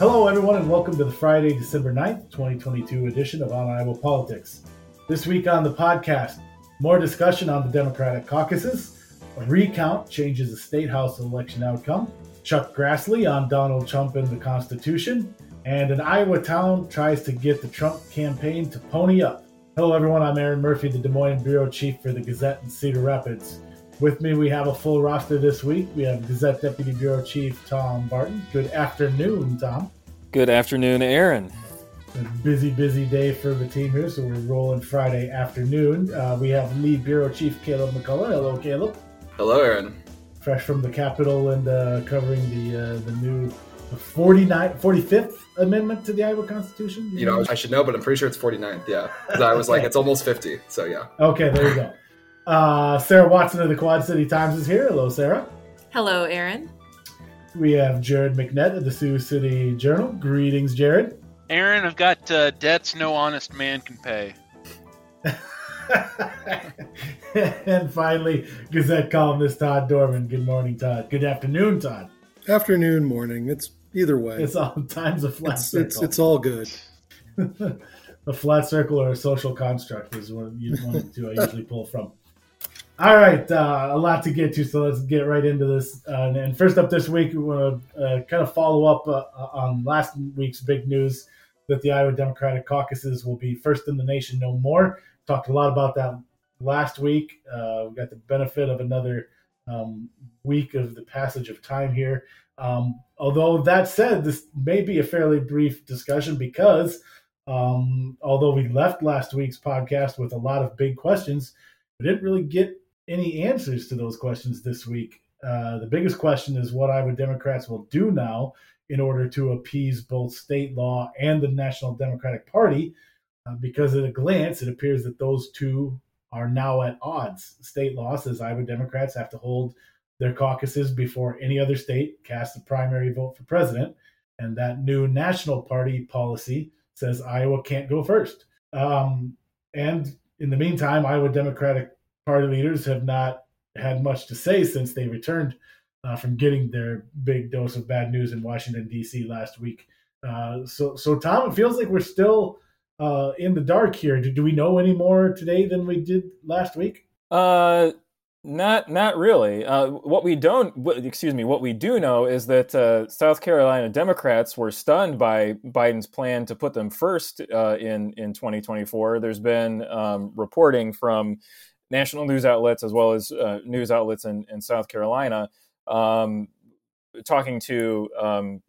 Hello, everyone, and welcome to the Friday, December 9th, 2022 edition of On Iowa Politics. This week on the podcast, more discussion on the Democratic caucuses, a recount changes the state house election outcome, Chuck Grassley on Donald Trump and the Constitution, and an Iowa town tries to get the Trump campaign to pony up. Hello, everyone. I'm Aaron Murphy, the Des Moines Bureau Chief for the Gazette in Cedar Rapids. With me, we have a full roster this week. We have Gazette Deputy Bureau Chief Tom Barton. Good afternoon, Tom. Good afternoon, Aaron. A busy, busy day for the team here, so we're rolling Friday afternoon. Uh, we have lead Bureau Chief Caleb McCullough. Hello, Caleb. Hello, Aaron. Fresh from the Capitol and uh, covering the uh, the new 49, 45th Amendment to the Iowa Constitution. You know, I should know, but I'm pretty sure it's 49th. Yeah, I was like, it's almost 50. So yeah. Okay, there you go. Uh, Sarah Watson of the Quad City Times is here. Hello, Sarah. Hello, Aaron. We have Jared McNett of the Sioux City Journal. Greetings, Jared. Aaron, I've got uh, debts no honest man can pay. and finally, Gazette columnist Todd Dorman. Good morning, Todd. Good afternoon, Todd. Afternoon, morning. It's either way. It's all times a flat it's, circle. It's, it's all good. a flat circle or a social construct is what you want to I usually pull from. All right, uh, a lot to get to, so let's get right into this. Uh, and first up this week, we want to uh, kind of follow up uh, on last week's big news that the Iowa Democratic caucuses will be first in the nation no more. Talked a lot about that last week. Uh, we got the benefit of another um, week of the passage of time here. Um, although that said, this may be a fairly brief discussion because um, although we left last week's podcast with a lot of big questions, we didn't really get any answers to those questions this week. Uh, the biggest question is what Iowa Democrats will do now in order to appease both state law and the National Democratic Party. Uh, because at a glance, it appears that those two are now at odds. State law says Iowa Democrats have to hold their caucuses before any other state casts a primary vote for president. And that new national party policy says Iowa can't go first. Um, and in the meantime, Iowa Democratic Party leaders have not had much to say since they returned uh, from getting their big dose of bad news in Washington D.C. last week. Uh, so, so Tom, it feels like we're still uh, in the dark here. Do, do, we know any more today than we did last week? Uh, not not really. Uh, what we don't, excuse me, what we do know is that uh, South Carolina Democrats were stunned by Biden's plan to put them first uh, in in 2024. There's been um, reporting from national news outlets as well as uh, news outlets in, in South Carolina, um, talking to um,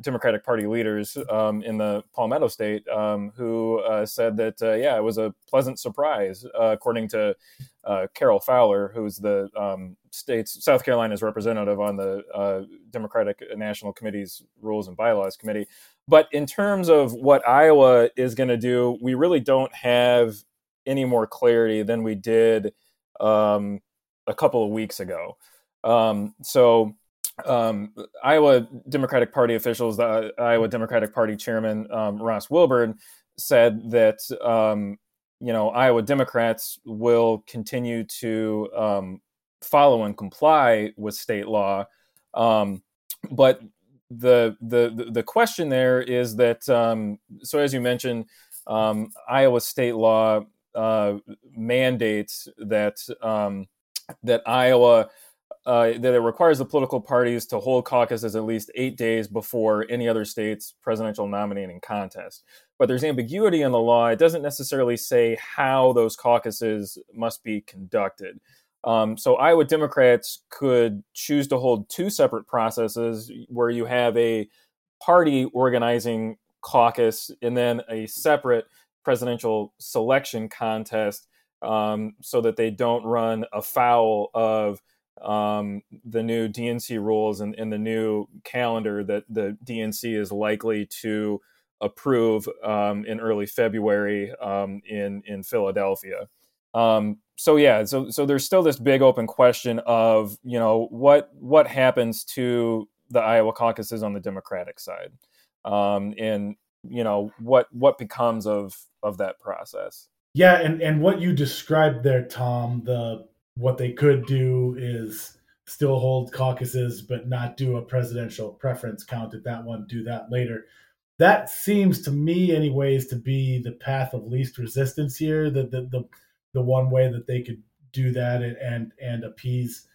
Democratic Party leaders um, in the Palmetto State um, who uh, said that, uh, yeah, it was a pleasant surprise, uh, according to uh, Carol Fowler, who's the um, state's South Carolina's representative on the uh, Democratic National Committee's Rules and Bylaws Committee. But in terms of what Iowa is going to do, we really don't have any more clarity than we did um, a couple of weeks ago. Um, so, um, Iowa Democratic Party officials, the Iowa Democratic Party chairman um, Ross Wilburn, said that um, you know Iowa Democrats will continue to um, follow and comply with state law, but the the the question there is that so as you mentioned, Iowa state law uh, mandates that um, that Iowa uh, that it requires the political parties to hold caucuses at least eight days before any other state's presidential nominating contest. But there's ambiguity in the law. It doesn't necessarily say how those caucuses must be conducted. Um, so Iowa Democrats could choose to hold two separate processes where you have a party organizing caucus and then a separate presidential selection contest um, so that they don't run afoul of um, the new DNC rules and, and, the new calendar that the DNC is likely to approve um, in early February um, in in Philadelphia. Um, so yeah, so so there's still this big open question of you know what what happens to the Iowa caucuses on the Democratic side, um, and you know what what becomes of of that process. Yeah, and and what you described there, Tom, the what they could do is still hold caucuses but not do a presidential preference count at that one, do that later. That seems to me, anyways, to be the path of least resistance here. The the the, the one way that they could do that and and, and appease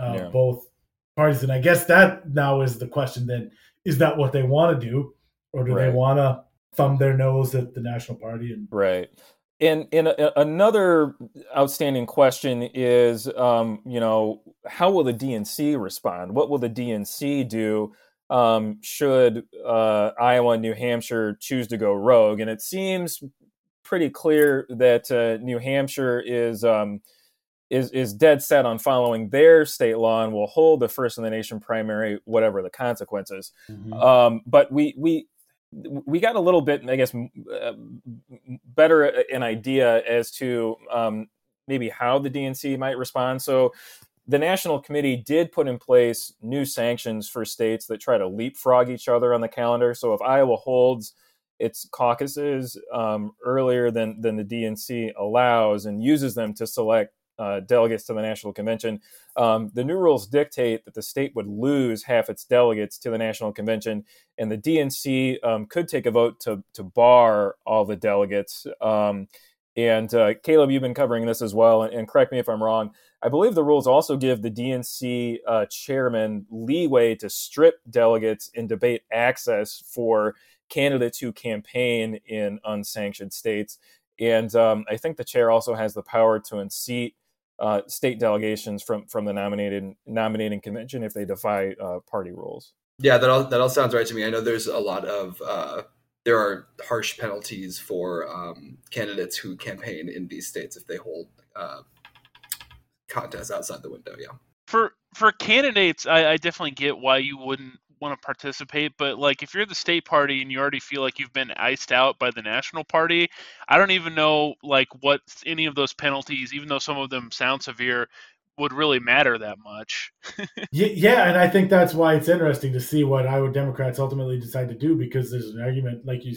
uh, yeah. both parties. And I guess that now is the question: then is that what they want to do, or do right. they want to thumb their nose at the national party? And right. And, and a, another outstanding question is, um, you know, how will the DNC respond? What will the DNC do um, should uh, Iowa and New Hampshire choose to go rogue? And it seems pretty clear that uh, New Hampshire is um, is is dead set on following their state law and will hold the first in the nation primary, whatever the consequences. Mm-hmm. Um, but we we we got a little bit, I guess, uh, better an idea as to um, maybe how the DNC might respond. So, the National Committee did put in place new sanctions for states that try to leapfrog each other on the calendar. So, if Iowa holds its caucuses um, earlier than, than the DNC allows and uses them to select uh, delegates to the National Convention. Um, the new rules dictate that the state would lose half its delegates to the National Convention, and the DNC um, could take a vote to, to bar all the delegates. Um, and uh, Caleb, you've been covering this as well, and, and, correct me if I'm wrong. I believe the rules also give the DNC uh, chairman leeway to strip delegates and debate access for candidates who campaign in unsanctioned states. And um, I think the chair also has the power to unseat uh, state delegations from from the nominated nominating convention if they defy uh, party rules. Yeah, that all that all sounds right to me. I know there's a lot of uh, there are harsh penalties for um, candidates who campaign in these states if they hold uh, contests outside the window. Yeah. For for candidates, I, I definitely get why you wouldn't want to participate, but like if you're the state party and you already feel like you've been iced out by the national party, I don't even know like what any of those penalties, even though some of them sound severe, would really matter that much. yeah, and I think that's why it's interesting to see what Iowa Democrats ultimately decide to do because there's an argument, like you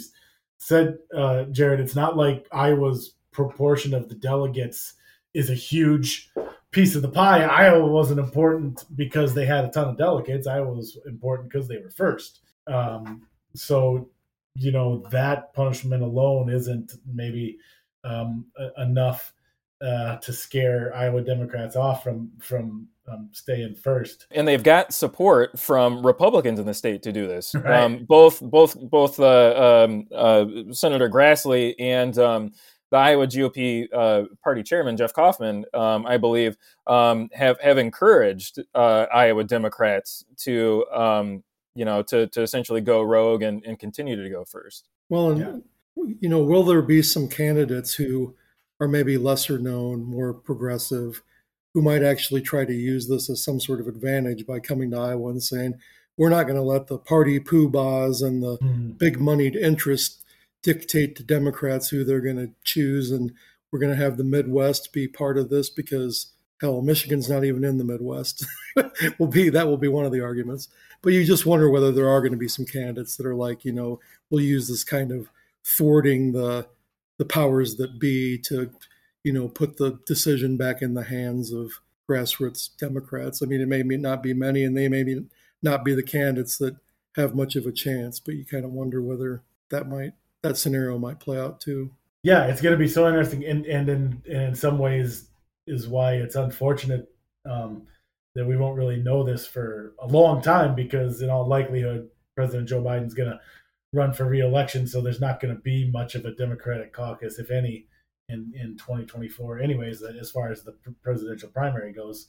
said, uh, Jared. It's not like Iowa's proportion of the delegates is a huge piece of the pie. Iowa wasn't important because they had a ton of delegates. Iowa was important because they were first. Um, so, you know, that punishment alone isn't maybe um, enough uh, to scare Iowa Democrats off from from um, staying first. And they've got support from Republicans in the state to do this. Right. Um, both both both uh, um, uh, Senator Grassley and um, the Iowa GOP uh, party chairman Jeff Kaufmann, um, I believe, um, have have encouraged uh, Iowa Democrats to um, you know to to essentially go rogue and, and continue to go first. Well, yeah. you know, will there be some candidates who are maybe lesser known, more progressive, who might actually try to use this as some sort of advantage by coming to Iowa and saying, "We're not going to let the party poobahs and the mm. big moneyed interests." Dictate to Democrats who they're going to choose, and we're going to have the Midwest be part of this because hell, Michigan's not even in the Midwest. will be that will be one of the arguments. But you just wonder whether there are going to be some candidates that are like, you know, we'll use this kind of thwarting the the powers that be to, you know, put the decision back in the hands of grassroots Democrats. I mean, it may not be many, and they may not be the candidates that have much of a chance. But you kind of wonder whether that might that scenario might play out too. Yeah, it's going to be so interesting, and and in and in some ways is why it's unfortunate um, that we won't really know this for a long time because in all likelihood President Joe Biden's going to run for reelection, so there's not going to be much of a Democratic caucus, if any, in in 2024. Anyways, as far as the presidential primary goes.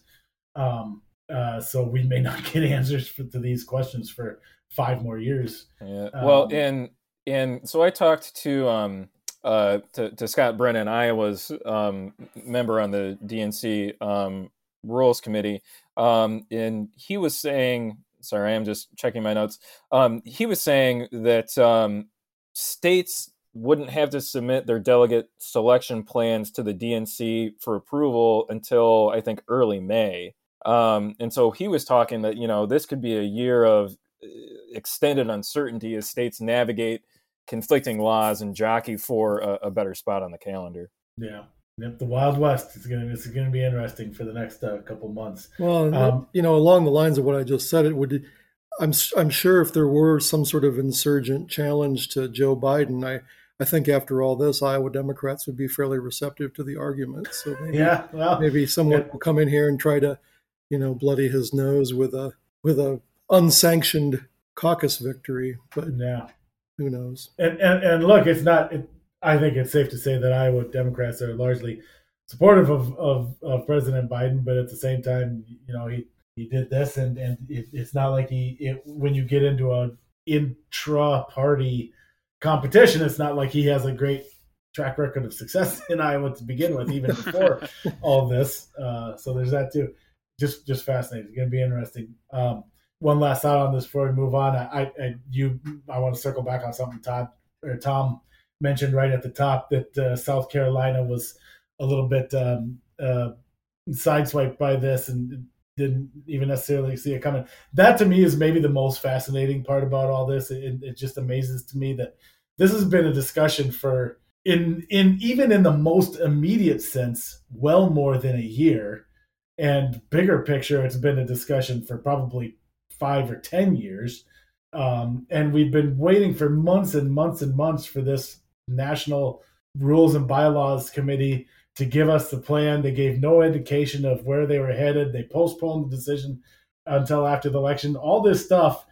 Um, uh, so we may not get answers for, to these questions for five more years. Yeah. Well, um, and and so I talked to um, uh, to, to, Scott Brennan, Iowa's um, member on the DNC um, Rules Committee, um, and he was saying, "Sorry, I am just checking my notes." Um, he was saying that um, states wouldn't have to submit their delegate selection plans to the DNC for approval until I think early May. and so he was talking that you know this could be a year of uh, extended uncertainty as states navigate conflicting laws and jockey for a, a better spot on the calendar. Yeah. Yep, the Wild West is going to it's going to be interesting for the next uh, couple months. Well, um, you know, along the lines of what I just said, it would. I'm I'm sure if there were some sort of insurgent challenge to Joe Biden, I I think after all this, Iowa Democrats would be fairly receptive to the argument. So maybe, yeah, well, maybe someone will come in here and try to, you know, bloody his nose with a with a unsanctioned caucus victory. But yeah, who knows? And and, and look, it's not. It, I think it's safe to say that Iowa Democrats are largely supportive of, of, of President Biden, but at the same time, you know, he, he did this, and and it, it's not like he it, when you get into a intra party competition, it's not like he has a great track record of success in Iowa to begin with, even before all this. Uh, so there's that too. Just just fascinating. It's going to be interesting. Um, one last thought on this before we move on. I, I you I want to circle back on something Todd or Tom mentioned right at the top that uh, South Carolina was a little bit um, uh, sideswiped by this and didn't even necessarily see it coming. That to me is maybe the most fascinating part about all this. It, it just amazes to me that this has been a discussion for in in even in the most immediate sense, well more than a year. And bigger picture, it's been a discussion for probably five or ten years. Um, and we've been waiting for months and months and months for this National Rules and Bylaws Committee to give us the plan. They gave no indication of where they were headed. They postponed the decision until after the election. All this stuff.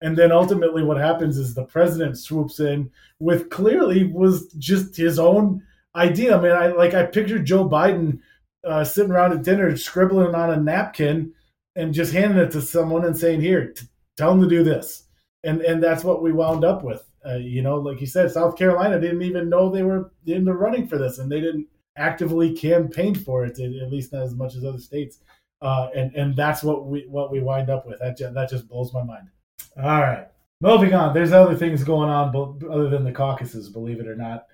And then ultimately, what happens is the president swoops in with clearly was just his own idea. I mean, I like I pictured Joe Biden uh, sitting around at dinner, scribbling on a napkin, and just handing it to someone and saying, "Here, t- tell them to do this." And and that's what we wound up with. Uh, you know, like you said, South Carolina didn't even know they were in the running for this, and they didn't actively campaign for it, at least not as much as other states. Uh, and and that's what we what we wind up with. That just, that just blows my mind. All right, moving on. There's other things going on, but other than the caucuses, believe it or not.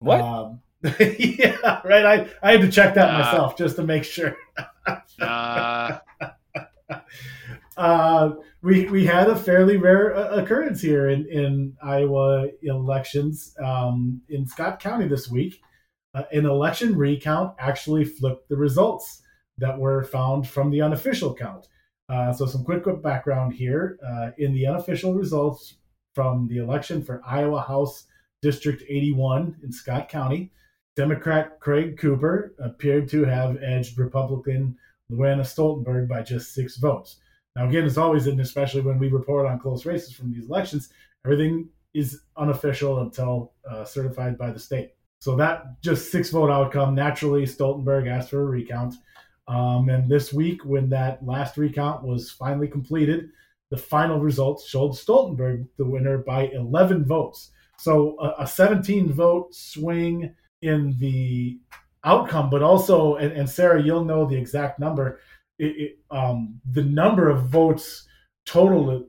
What? Um, yeah, right. I I had to check that uh, myself just to make sure. uh, uh, we we had a fairly rare uh, occurrence here in in Iowa elections um, in Scott County this week. Uh, an election recount actually flipped the results that were found from the unofficial count. Uh, so some quick, quick background here. Uh, in the unofficial results from the election for Iowa House District 81 in Scott County, Democrat Craig Cooper appeared to have edged Republican Luana Stoltenberg by just six votes. Now, again, as always, and especially when we report on close races from these elections, everything is unofficial until uh, certified by the state. So that just six vote outcome. Naturally, Stoltenberg asked for a recount. Um, and this week, when that last recount was finally completed, the final results showed Stoltenberg the winner by 11 votes. So a, a 17 vote swing in the outcome, but also, and, and Sarah, you'll know the exact number it, it, um, the number of votes total that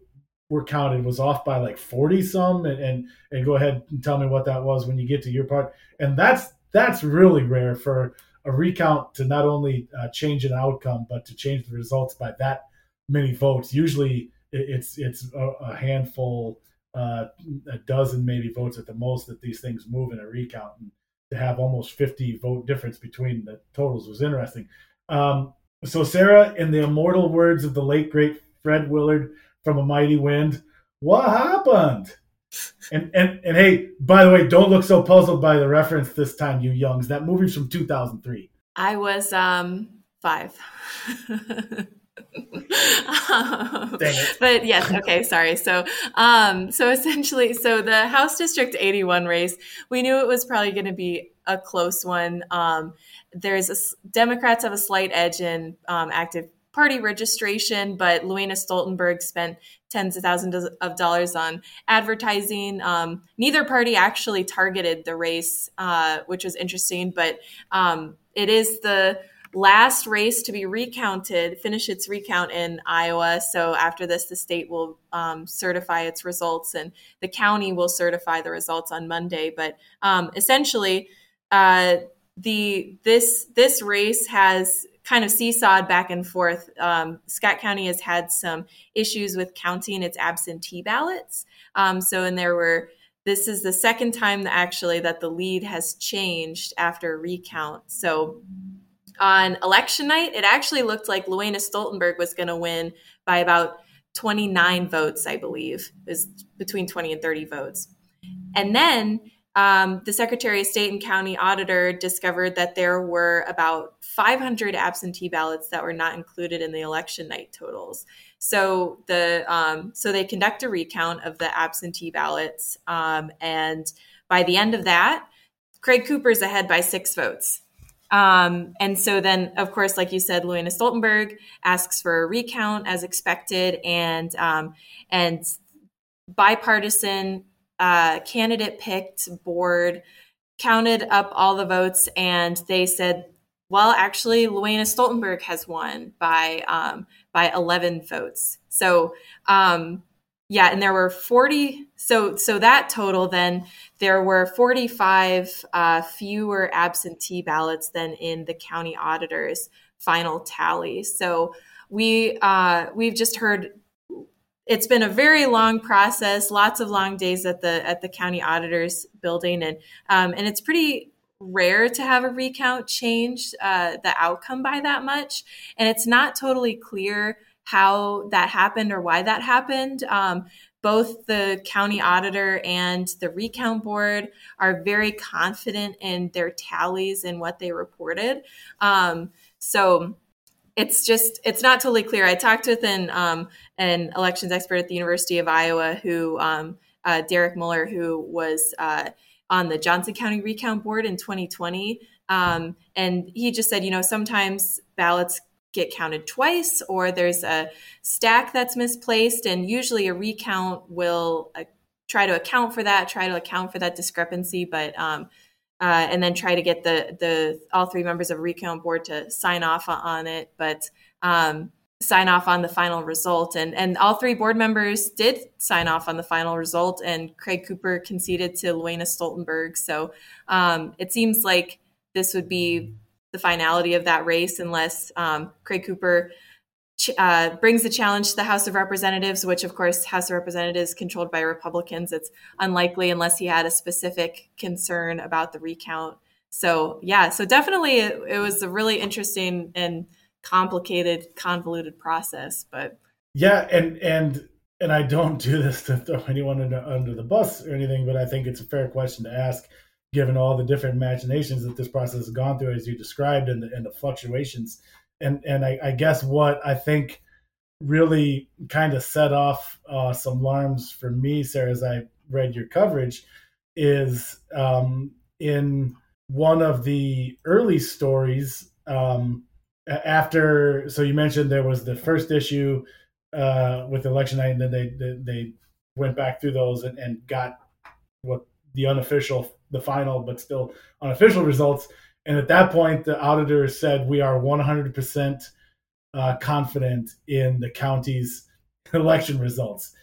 were counted was off by like 40 some and, and and go ahead and tell me what that was when you get to your part. And that's that's really rare for a recount to not only uh, change an outcome but to change the results by that many votes. Usually it's it's a, a handful uh, a dozen maybe votes at the most that these things move in a recount and to have almost 50 vote difference between the totals was interesting. Um, so, Sarah, in the immortal words of the late great Fred Willard from A Mighty Wind, what happened? And and and hey, by the way, don't look so puzzled by the reference this time, you youngs. That movie's from 2003. I was um five. um, but yes, okay, sorry. So, um, so essentially, so the House District 81 race, we knew it was probably going to be a close one. Um, there's a, Democrats have a slight edge in um, active party registration, but Luana Stoltenberg spent tens of thousands of dollars on advertising. Um, neither party actually targeted the race, uh, which was interesting, but um, it is the last race to be recounted, finish its recount in Iowa. So after this, the state will um, certify its results and the county will certify the results on Monday. But um, essentially, uh, the this this race has kind of seesawed back and forth. Um, Scott County has had some issues with counting its absentee ballots. Um, so, and there were this is the second time that actually that the lead has changed after recount. So on election night, it actually looked like Luana Stoltenberg was going to win by about 29 votes, I believe. Was between 20 and 30 votes. And then um, the Secretary of State and County Auditor discovered that there were about 500 absentee ballots that were not included in the election night totals. So the um, so they conduct a recount of the absentee ballots, um, and by the end of that, Craig Cooper's ahead by six votes. Um, and so then, of course, like you said, Luana Stoltenberg asks for a recount as expected, and um, and bipartisan uh, candidate picked board counted up all the votes, and they said, well, actually, Luana Stoltenberg has won by um, by 11 votes. So um, yeah, and there were 40. So so that total then there were 45 uh, fewer absentee ballots than in the county auditor's final tally. So we uh, we've just heard it's been a very long process, lots of long days at the at the county auditor's building, and um, and it's pretty rare to have a recount change uh, the outcome by that much, and it's not totally clear how that happened or why that happened. Um, both the county auditor and the recount board are very confident in their tallies and what they reported. Um, so it's just it's not totally clear. I talked with an um, an elections expert at the University of Iowa who um, uh, Derek Muller, who was uh, on the Johnson County recount board in 2020, um, and he just said, you know, sometimes ballots get counted twice or there's a stack that's misplaced and usually a recount will uh, try to account for that try to account for that discrepancy but um, uh, and then try to get the the all three members of recount board to sign off on it but um, sign off on the final result. And and all three board members did sign off on the final result and craig cooper conceded to luana stoltenberg. So um, it seems like this would be the finality of that race unless um, Craig Cooper uh, brings the challenge to the House of Representatives, which, of course, House of Representatives controlled by Republicans. It's unlikely unless he had a specific concern about the recount. So, yeah, so definitely it, it was a really interesting and complicated, convoluted process. But yeah, and and and I don't do this to throw anyone under, under the bus or anything, but I think it's a fair question to ask given all the different imaginations that this process has gone through, as you described, and the, and the fluctuations. And and I, I guess what I think really kind of set off uh, some alarms for me, Sarah, as I read your coverage, is um, in one of the early stories um, after. So you mentioned there was the first issue uh, with election night, and then they they, they went back through those and, and got what the unofficial the final but still unofficial results. And at that point, the auditor said we are 100% uh, confident in the county's election results.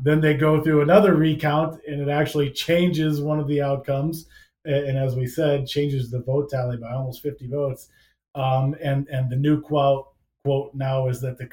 Then they go through another recount, and it actually changes one of the outcomes. And as we said, changes the vote tally by almost 50 votes. Um, and and the new quote quote now is that the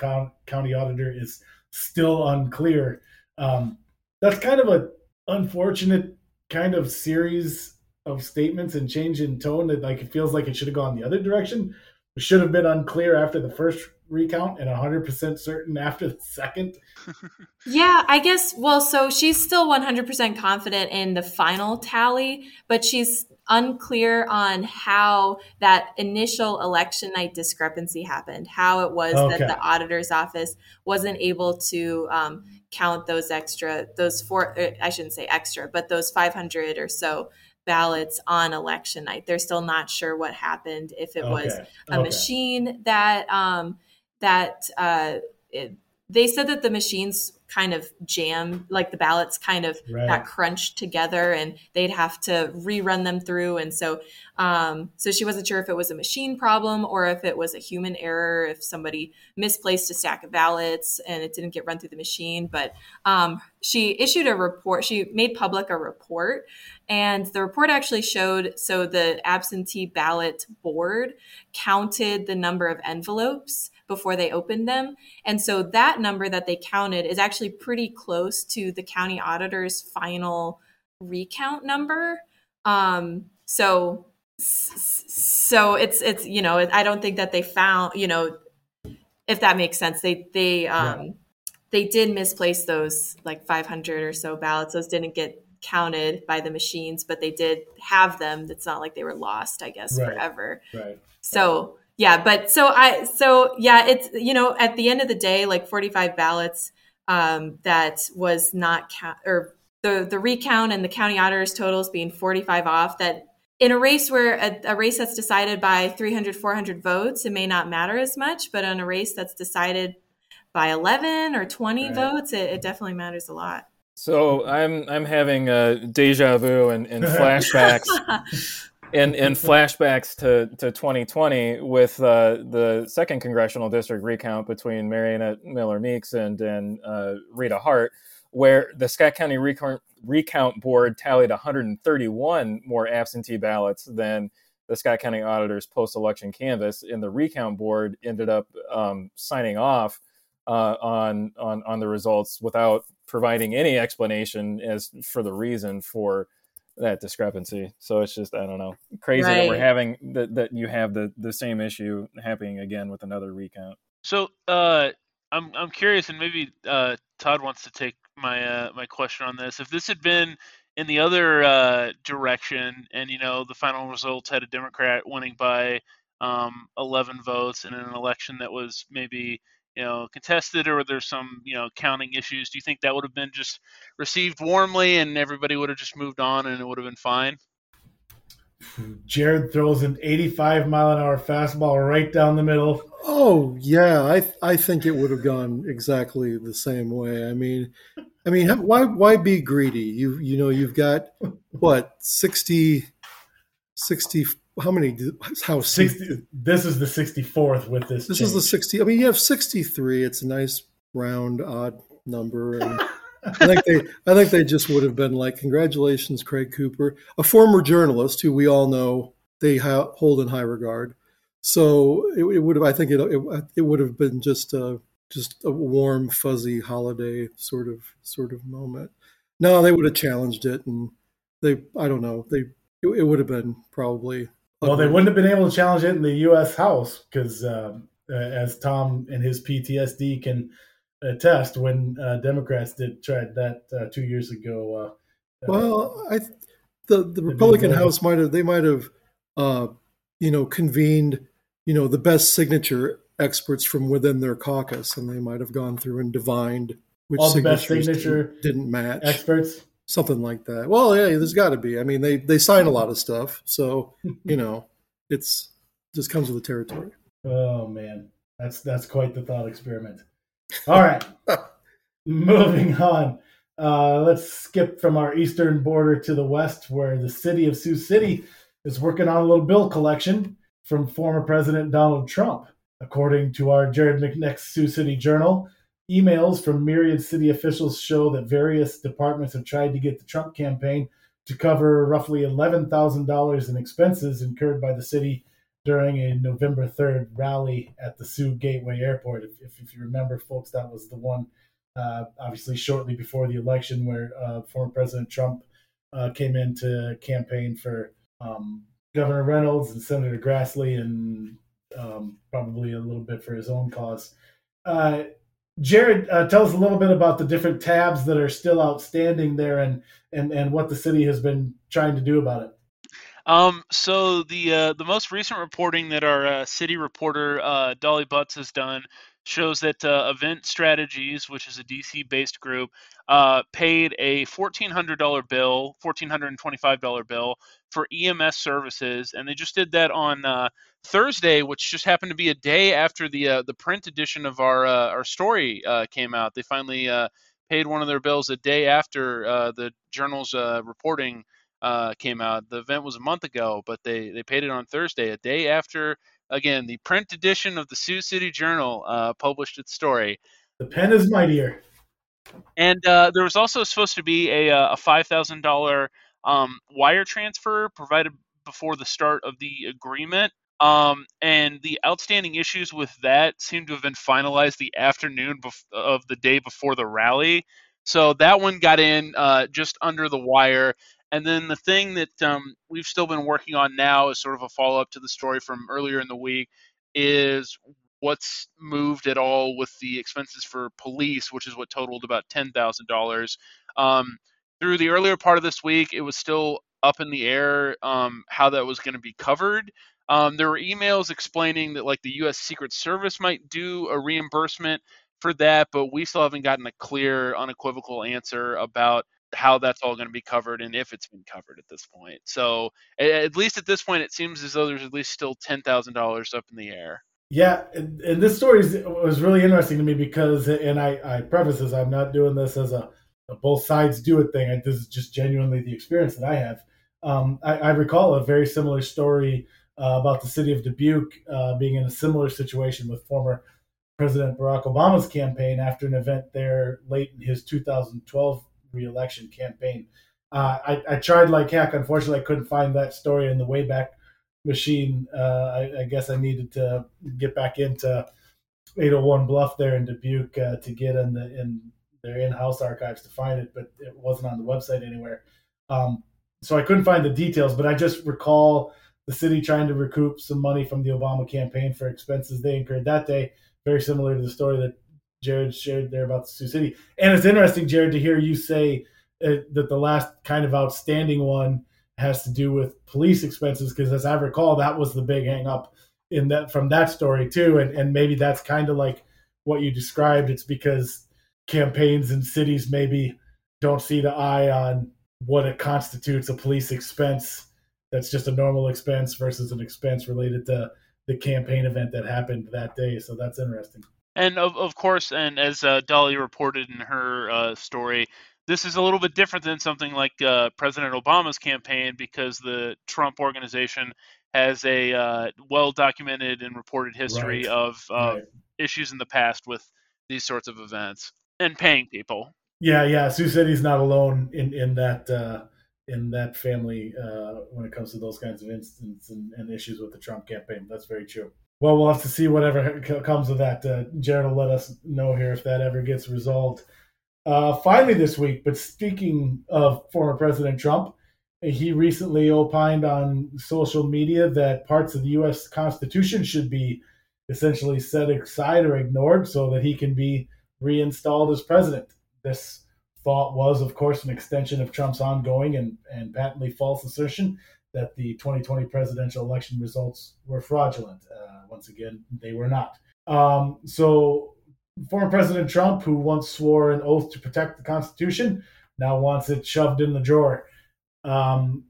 county auditor is still unclear. Um, that's kind of a unfortunate kind of series of statements and change in tone that like it feels like it should have gone the other direction. It should have been unclear after the first recount and 100% certain after the second. yeah, I guess. Well, so she's still 100% confident in the final tally, but she's unclear on how that initial election night discrepancy happened, how it was okay. that the auditor's office wasn't able to um, count those extra, those four, uh, I shouldn't say extra, but those 500 or so ballots on election night. They're still not sure what happened, if it okay. was a okay. machine that, um, that, uh, it, they said that the machines kind of jam like the ballots kind of right. got crunched together and they'd have to rerun them through and so um, so she wasn't sure if it was a machine problem or if it was a human error if somebody misplaced a stack of ballots and it didn't get run through the machine but um, she issued a report she made public a report and the report actually showed so the absentee ballot board counted the number of envelopes before they opened them. And so that number that they counted is actually pretty close to the county auditor's final recount number. Um, so so it's it's you know I don't think that they found you know if that makes sense they they um yeah. they did misplace those like 500 or so ballots those didn't get counted by the machines but they did have them it's not like they were lost I guess right. forever right so yeah but so I so yeah it's you know at the end of the day like 45 ballots um that was not count or the the recount and the county auditors totals being 45 off that in a race where a, a, race that's decided by 300 400 votes it may not matter as much but on a race that's decided by 11 or 20 right. votes it, it, definitely matters a lot so i'm i'm having a deja vu and, and flashbacks and, and flashbacks to, to 2020 with uh, the second congressional district recount between Mariannette Miller Meeks and, and uh, Rita Hart, where the Scott County recount, recount board tallied 131 more absentee ballots than the Scott County Auditor's post-election canvass, and the recount board ended up um, signing off uh, on on on the results without providing any explanation as for the reason for that discrepancy. So it's just I don't know, crazy right. that we're having that that you have the the same issue happening again with another recount. So uh, I'm I'm curious, and maybe uh, Todd wants to take my uh, my question on this. If this had been in the other uh, direction, and you know the final results had a Democrat winning by um, 11 votes in an election that was maybe you know contested or there's some you know counting issues, do you think that would have been just received warmly and everybody would have just moved on and it would have been fine? Jared throws an 85 mile an hour fastball right down the middle. Oh yeah, I I think it would have gone exactly the same way. I mean, I mean, why why be greedy? You you know you've got what 60, 60 how many how 60 this is the 64th with this this change. is the 60 i mean you have 63 it's a nice round odd number and I think they I think they just would have been like, congratulations, Craig Cooper, a former journalist who we all know they ha- hold in high regard. So it, it would have, I think it, it, it would have been just a just a warm, fuzzy holiday sort of sort of moment. No, they would have challenged it, and they I don't know they it, it would have been probably. Well, they wouldn't have been able to challenge it in the U.S. House because, uh, as Tom and his PTSD can attest when uh, Democrats did try that uh, two years ago. Uh, uh, well, I the the Republican House might have they might have uh, you know convened you know the best signature experts from within their caucus, and they might have gone through and divined which all the best signature didn't, didn't match experts. Something like that. Well, yeah, there's got to be. I mean, they they sign a lot of stuff, so you know, it's just comes with the territory. Oh man, that's that's quite the thought experiment. All right. Moving on. Uh, let's skip from our eastern border to the west, where the city of Sioux City is working on a little bill collection from former President Donald Trump. According to our Jared McNett's Sioux City Journal, emails from myriad city officials show that various departments have tried to get the Trump campaign to cover roughly $11,000 in expenses incurred by the city during a November 3rd rally at the Sioux Gateway Airport. If, if, you remember, folks, that was the one, uh, obviously, shortly before the election where uh, former President Trump uh, came in to campaign for um, Governor Reynolds and Senator Grassley and um, probably a little bit for his own cause. Jared, uh, tell us a little bit about the different tabs that are still outstanding there and, and, and what the city has been trying to do about it. Um, so the uh, the most recent reporting that our uh, city reporter uh, Dolly Butz has done shows that uh, Event Strategies, which is a DC-based group, uh, paid a $1,400 bill, $1,425 bill for EMS services, and they just did that on Thursday, which just happened to be a day after the the print edition of our our story came out. They finally paid one of their bills a day after the journal's reporting uh, came out. The event was a month ago, but they, they paid it on Thursday, a day after, again, the print edition of the Sioux City Journal uh, published its story. The pen is mightier. And uh, there was also supposed to be a, uh, a $5,000 um, wire transfer provided before the start of the agreement. Um, and the outstanding issues with that seem to have been finalized the afternoon bef- of the day before the rally. So that one got in uh, just under the wire. And then the thing that um, we've still been working on now is sort of a follow up to the story from earlier in the week is what's moved at all with the expenses for police, which is what totaled about $10,000. Um, through the earlier part of this week, it was still up in the air um, how that was going to be covered. Um, there were emails explaining that like the U.S. Secret Service might do a reimbursement for that, but we still haven't gotten a clear, unequivocal answer about how that's all going to be covered and if it's been covered at this point. So at least at this point, it seems as though there's at least still ten thousand dollars up in the air. Yeah, and, this story was really interesting to me because, and I, I preface this, I'm not doing this as a, a both sides do it thing. This is just genuinely the experience that I have. Um, I, I, recall a very similar story uh, about the city of Dubuque uh, being in a similar situation with former President Barack Obama's campaign after an event there late in his 2012 reelection campaign. Uh, I, I, tried like heck. Unfortunately, I couldn't find that story in the Wayback Machine. Uh, I, I, guess I needed to get back into 801 Bluff there in Dubuque uh, to get in the in their in-house archives to find it, but it wasn't on the website anywhere. Um, so I couldn't find the details, but I just recall the city trying to recoup some money from the Obama campaign for expenses they incurred that day. Very similar to the story that Jared shared there about the Sioux City. And it's interesting, Jared, to hear you say uh, that the last kind of outstanding one has to do with police expenses, because as I recall, that was the big hang up in that from that story too. And, and maybe that's kind of like what you described. It's because campaigns and cities maybe don't see the eye on what it constitutes a police expense that's just a normal expense versus an expense related to the campaign event that happened that day. So that's interesting. And of, of course, and as uh, Dolly reported in her uh, story, this is a little bit different than something like uh, President Obama's campaign because the Trump organization has a uh, well documented and reported history right. of right. issues in the past with these sorts of events and paying people. Yeah, yeah. Sioux City's not alone in in that uh, in that family uh, when it comes to those kinds of incidents and, and, issues with the Trump campaign. That's very true. Well, we'll have to see whatever comes of that. Uh, Jared will let us know here if that ever gets resolved. Uh, finally, this week, but speaking of former President Trump, he recently opined on social media that parts of the U.S. Constitution should be essentially set aside or ignored so that he can be reinstalled as president. This thought was, of course, an extension of Trump's ongoing and, and patently false assertion that the 2020 presidential election results were fraudulent. Uh, once again, they were not. Um, so, former President Trump, who once swore an oath to protect the Constitution, now wants it shoved in the drawer. Um,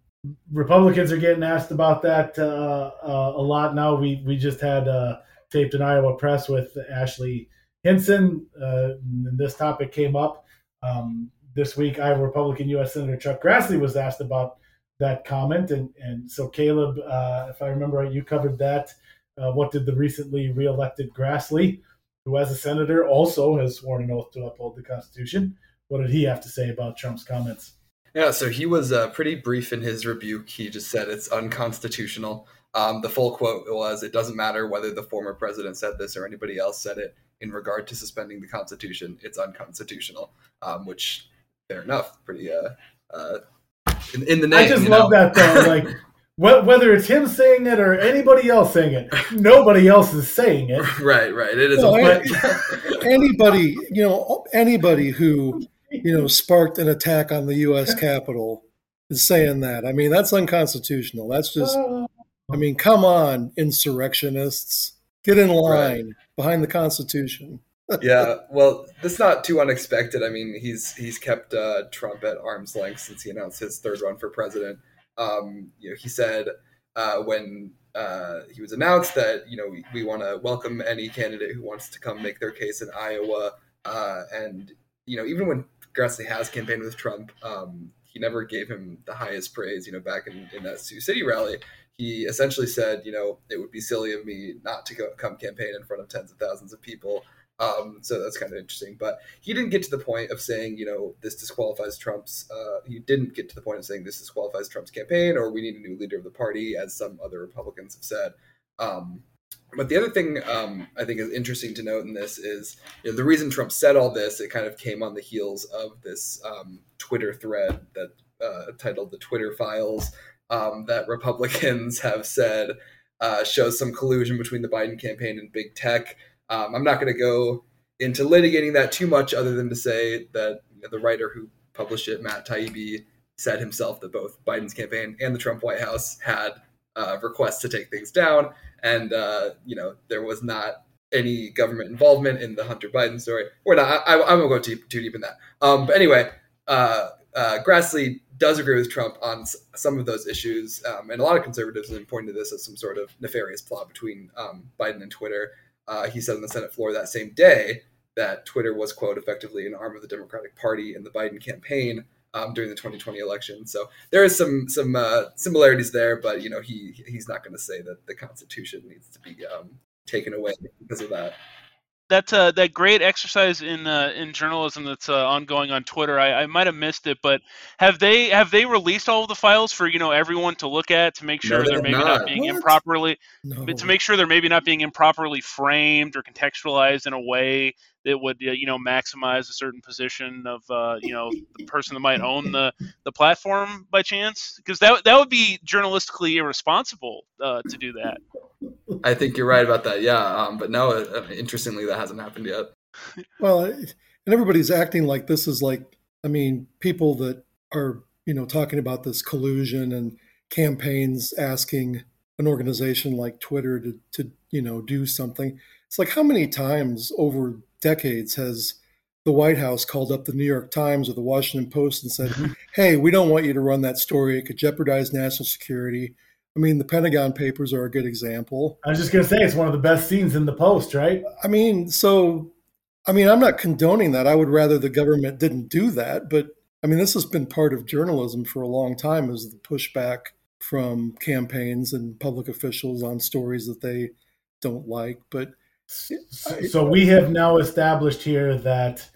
Republicans are getting asked about that uh, uh, a lot now. We we just had uh, taped an Iowa press with Ashley Hinson, uh, and this topic came up. Um, this week, Iowa Republican U.S. Senator Chuck Grassley was asked about that comment, and and so Caleb, uh, if I remember right, you covered that. Uh, what did the recently reelected Grassley, who as a senator also has sworn an oath to uphold the Constitution, what did he have to say about Trump's comments? Yeah, so he was uh, pretty brief in his rebuke. He just said it's unconstitutional. Um, the full quote was, "It doesn't matter whether the former president said this or anybody else said it in regard to suspending the Constitution, it's unconstitutional, um, which fair enough, pretty uh, uh, in, in the name. I just love know? that though, like. Whether it's him saying it or anybody else saying it, nobody else is saying it. Right, right. It is. No, anybody, you know, anybody who you know sparked an attack on the U.S. Capitol is saying that. I mean, that's unconstitutional. That's just. I mean, come on, insurrectionists. Get in line right. Behind the Constitution. yeah, well, that's not too unexpected. I mean, he's he's kept uh, Trump at arm's length since he announced his third run for president. Um, you know, he said uh, when uh, he was announced that you know we, we want to welcome any candidate who wants to come make their case in Iowa. Uh, and you know, even when Grassley has campaigned with Trump, um, he never gave him the highest praise. You know, back in, in that Sioux City rally, he essentially said, you know, it would be silly of me not to go come campaign in front of tens of thousands of people. Um, so that's kind of interesting. But he didn't get to the point of saying, you know, this disqualifies Trump's. Uh, he didn't get to the point of saying this disqualifies Trump's campaign or we need a new leader of the party, as some other Republicans have said. Um, But the other thing um, I think is interesting to note in this is you know, the reason Trump said all this. It kind of came on the heels of this um, Twitter thread that uh, titled "The Twitter Files" um, that Republicans have said uh, shows some collusion between the Biden campaign and big tech. Um, I'm not going to go into litigating that too much, other than to say that you know, the writer who published it, Matt Taibbi, said himself that both Biden's campaign and the Trump White House had uh, requests to take things down, and uh, you know there was not any government involvement in the Hunter Biden story. Or not. I, I, won't go too, too deep in that. Um, but anyway, uh, uh, Grassley does agree with Trump on s- some of those issues, um, and a lot of conservatives have pointed to this as some sort of nefarious plot between um, Biden and Twitter. Uh, he said on the Senate floor that same day that Twitter was, quote, effectively an arm of the Democratic Party in the Biden campaign um, during the 2020 election. So there is some some uh, similarities there, but you know he he's not going to say that the Constitution needs to be um, taken away because of that that uh, that great exercise in uh, in journalism that's uh, ongoing on Twitter. I, I might have missed it, but have they have they released all of the files for you know everyone to look at to make sure no, they're maybe not, not being what? improperly No. to make sure they're maybe not being improperly framed or contextualized in a way that would uh, you know maximize a certain position of uh, you know the person that might own the the platform by chance because that that would be journalistically irresponsible uh, to do that. I think you're right about that. Yeah, um, but no, uh, interestingly, that hasn't happened yet. Well, and everybody's acting like this is like, I mean, people that are, you know, talking about this collusion and campaigns asking an organization like Twitter to, to, you know, do something. It's like how many times over decades has the White House called up the New York Times or the Washington Post and said, mm-hmm. hey, we don't want you to run that story. It could jeopardize national security. I mean, the Pentagon Papers are a good example. I was just gonna say it's one of the best scenes in the Post, right? I mean, so, I mean, I'm not condoning that. I would rather the government didn't do that. But I mean, this has been part of journalism for a long time is the pushback from campaigns and public officials on stories that they don't like. But So we have now established here that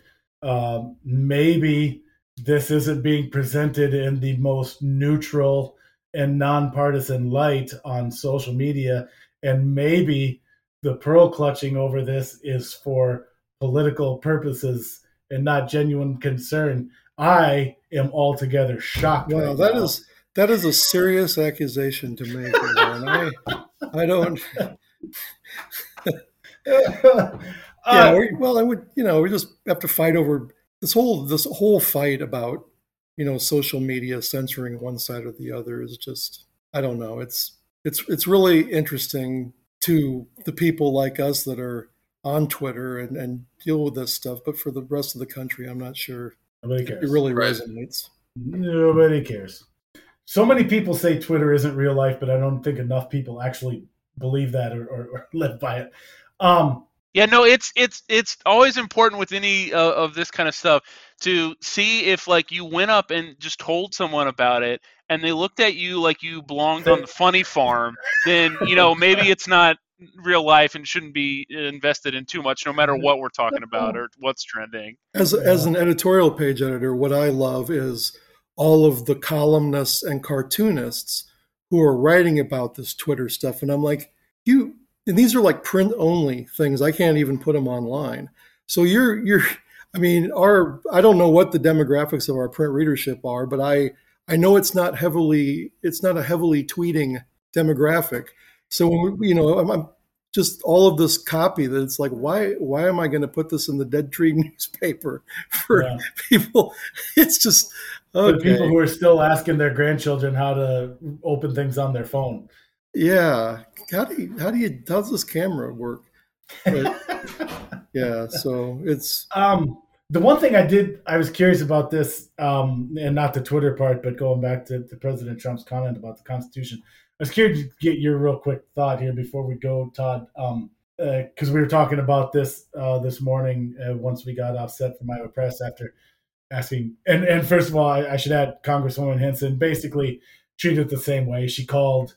um, maybe this isn't being presented in the most neutral and nonpartisan light on social media, and maybe the pearl clutching over this is for political purposes and not genuine concern. I am altogether shocked. well, right that now. is that is a serious accusation to make. and I, I don't. Uh, Yeah, we, well, I would, you know, we just have to fight over this whole this whole fight about, you know, social media censoring one side or the other is just, I don't know. It's it's it's really interesting to the people like us that are on Twitter and, and deal with this stuff, but for the rest of the country, I'm not sure Nobody it really Right. resonates. Nobody cares. So many people say Twitter isn't real life, but I don't think enough people actually believe that or, or, or live by it. Um, Yeah, no, it's it's it's always important with any uh, of this kind of stuff to see if like you went up and just told someone about it and they looked at you like you belonged on the funny farm, then you know maybe it's not real life and shouldn't be invested in too much no matter what we're talking about or what's trending. As as an editorial page editor, what I love is all of the columnists and cartoonists who are writing about this Twitter stuff, and I'm like, you. And these are like print only things. I can't even put them online. So you're you're. I mean, our I don't know what the demographics of our print readership are, but I I know it's not heavily it's not a heavily tweeting demographic. So when we, you know, I'm, I'm just all of this copy that it's like why why am i going to put this in the dead tree newspaper for Yeah. people it's just the okay people who are still asking their grandchildren how to open things on their phone. Yeah how do you how do you how does this camera work But, yeah so it's Um, the one thing I did, I was curious about this, um, and not the Twitter part, but going back to, to President Trump's comment about the Constitution. I was curious to get your real quick thought here before we go, Todd, because we were talking about this uh, this morning uh, once we got offset from Iowa Press after asking. And, and first of all, I, I should add Congresswoman Hinson basically treated it the same way. She called,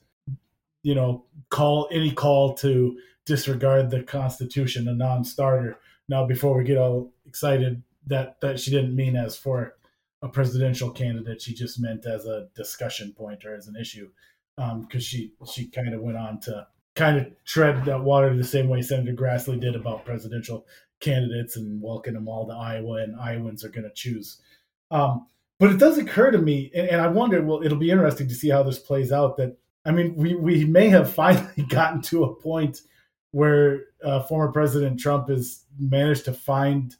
you know, call any call to disregard the Constitution a non-starter. Now, before we get all excited, that that she didn't mean as for a presidential candidate. She just meant as a discussion point or as an issue, because she she kind of went on to kind of tread that water the same way Senator Grassley did about presidential candidates and welcome them all to Iowa, and Iowans are going to choose. Um, but it does occur to me, and, and I wonder, well, it'll be interesting to see how this plays out. That I mean, we we may have finally gotten to a point where uh, former President Trump has managed to find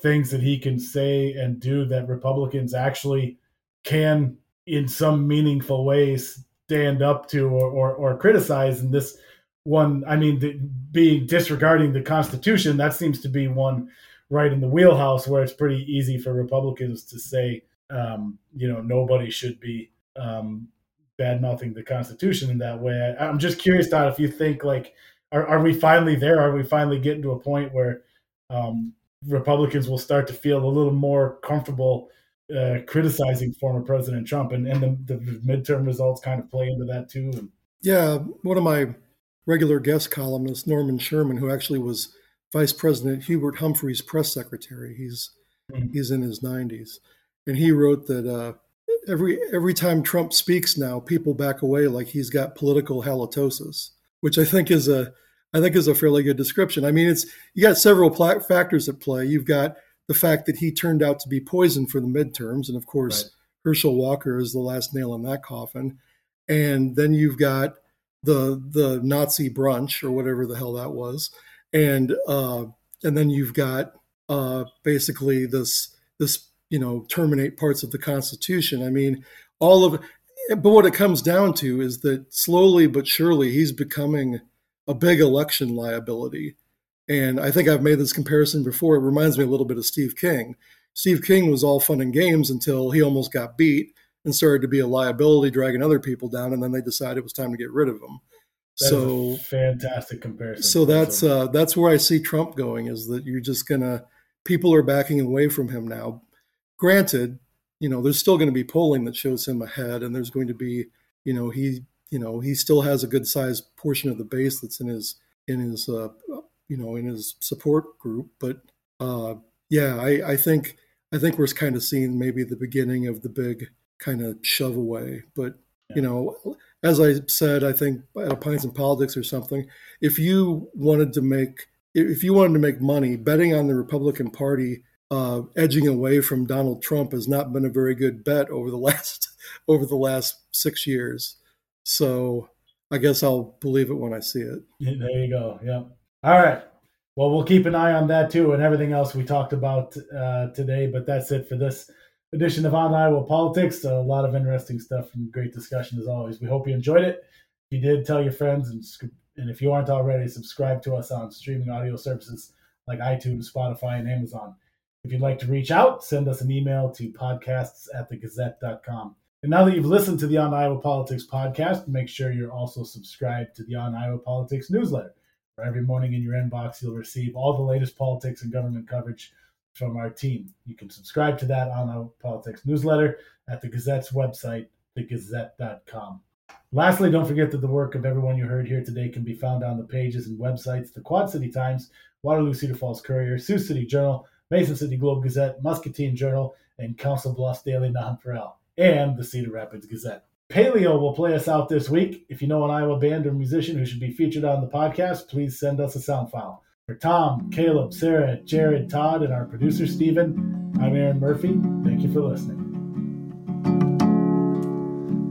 things that he can say and do that Republicans actually can, in some meaningful ways, stand up to or, or, or criticize. And this one, I mean, the, being disregarding the Constitution, that seems to be one right in the wheelhouse where it's pretty easy for Republicans to say, um, you know, nobody should be um, bad mouthing the Constitution in that way. I, am just curious, Todd, if you think like, are, are we finally there? Are we finally getting to a point where um, Republicans will start to feel a little more comfortable uh, criticizing former President Trump, and, and the, the midterm results kind of play into that too. And, yeah, one of my regular guest columnists, Norman Sherman, who actually was Vice President Hubert Humphrey's press secretary. He's mm-hmm. he's in his 90s, and he wrote that uh, every every time Trump speaks now, people back away like he's got political halitosis, which I think is a I think is a fairly good description. I mean, it's you got several pla- factors at play. You've got the fact that he turned out to be poisoned for the midterms, and of course, right. Herschel Walker is the last nail in that coffin. And then you've got the the Nazi brunch or whatever the hell that was, and uh, and then you've got uh, basically this this you know terminate parts of the Constitution. I mean, all of but what it comes down to is that slowly but surely he's becoming a big election liability. And I think I've made this comparison before. It reminds me a little bit of Steve King. Steve King was all fun and games until he almost got beat and started to be a liability, dragging other people down, and then they decided it was time to get rid of him. That so fantastic comparison. So that's uh, that's where I see Trump going. Is that you're just gonna people are backing away from him now. Granted, you know there's still going to be polling that shows him ahead, and there's going to be you know he you know he still has a good sized portion of the base that's in his in his uh, you know in his support group but uh, yeah I, I think i think we're kind of seeing maybe the beginning of the big kind of shove away but yeah. you know as i said i think at a pints in politics or something if you wanted to make if you wanted to make money betting on the republican party uh, edging away from donald trump has not been a very good bet over the last over the last six years so I guess I'll believe it when I see it. There you go. Yep. All right. Well, we'll keep an eye on that too and everything else we talked about uh, today. But that's it for this edition of On Iowa Politics. A lot of interesting stuff and great discussion as always. We hope you enjoyed it. If you did, tell your friends. And, and if you aren't already, subscribe to us on streaming audio services like iTunes, Spotify, and Amazon. If you'd like to reach out, send us an email to podcasts at thegazette.com. And now that you've listened to the On Iowa Politics podcast, make sure you're also subscribed to the On Iowa Politics newsletter. Where every morning in your inbox, you'll receive all the latest politics and government coverage from our team. You can subscribe to that On Iowa Politics newsletter at the Gazette's website, thegazette.com. Lastly, don't forget that the work of everyone you heard here today can be found on the pages and websites the Quad City Times, Waterloo Cedar Falls Courier, Sioux City Journal, Mason City Globe Gazette, Muscatine Journal, and Council Bluffs Daily Nonpareil and the Cedar Rapids Gazette. Paleo will play us out this week. If you know an Iowa band or musician who should be featured on the podcast, please send us a sound file. For Tom, Caleb, Sarah, Jared, Todd, and our producer Stephen, I'm Aaron Murphy. Thank you for listening.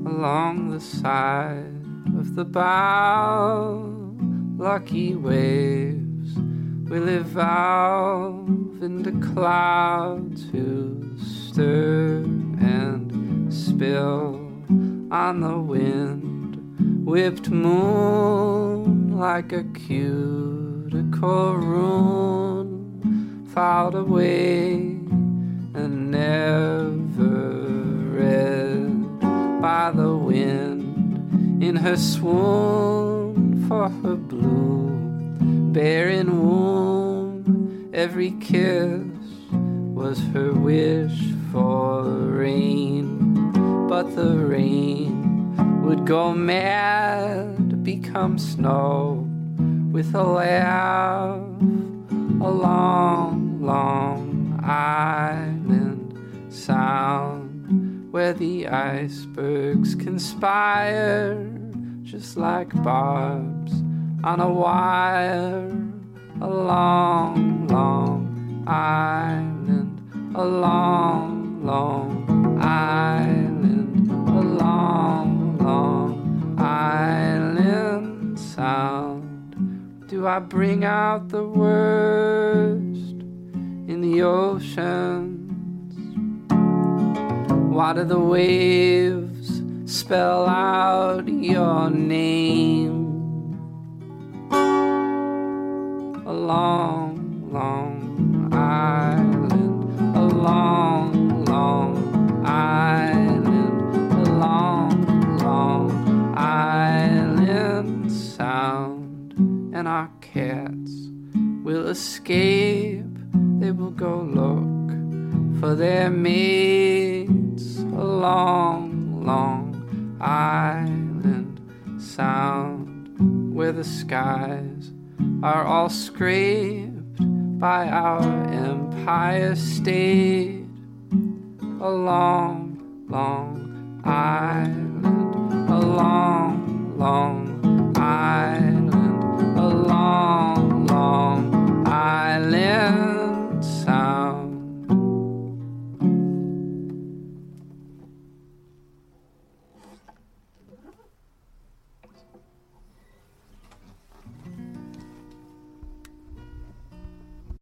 Along the side of the bow, lucky waves, we live out into clouds who stir and spill on the wind, whipped moon like a cuticle rune, filed away and never read by the wind. In her swoon for her blue barren womb. Every kiss was her wish for rain but the rain would go mad, become snow with a laugh. A long, long island sound where the icebergs conspire just like barbs on a wire, a long, long island, a long, long island, a long, long island sound. Do I bring out the worst in the oceans? Why do the waves spell out your name? Long, long island, a long, long island, a long, long island sound, and our cats will escape. They will go look for their mates. A long, long island sound where the skies are all scraped by our impious state. A long, long island, a long, long island, a long, long island. Sound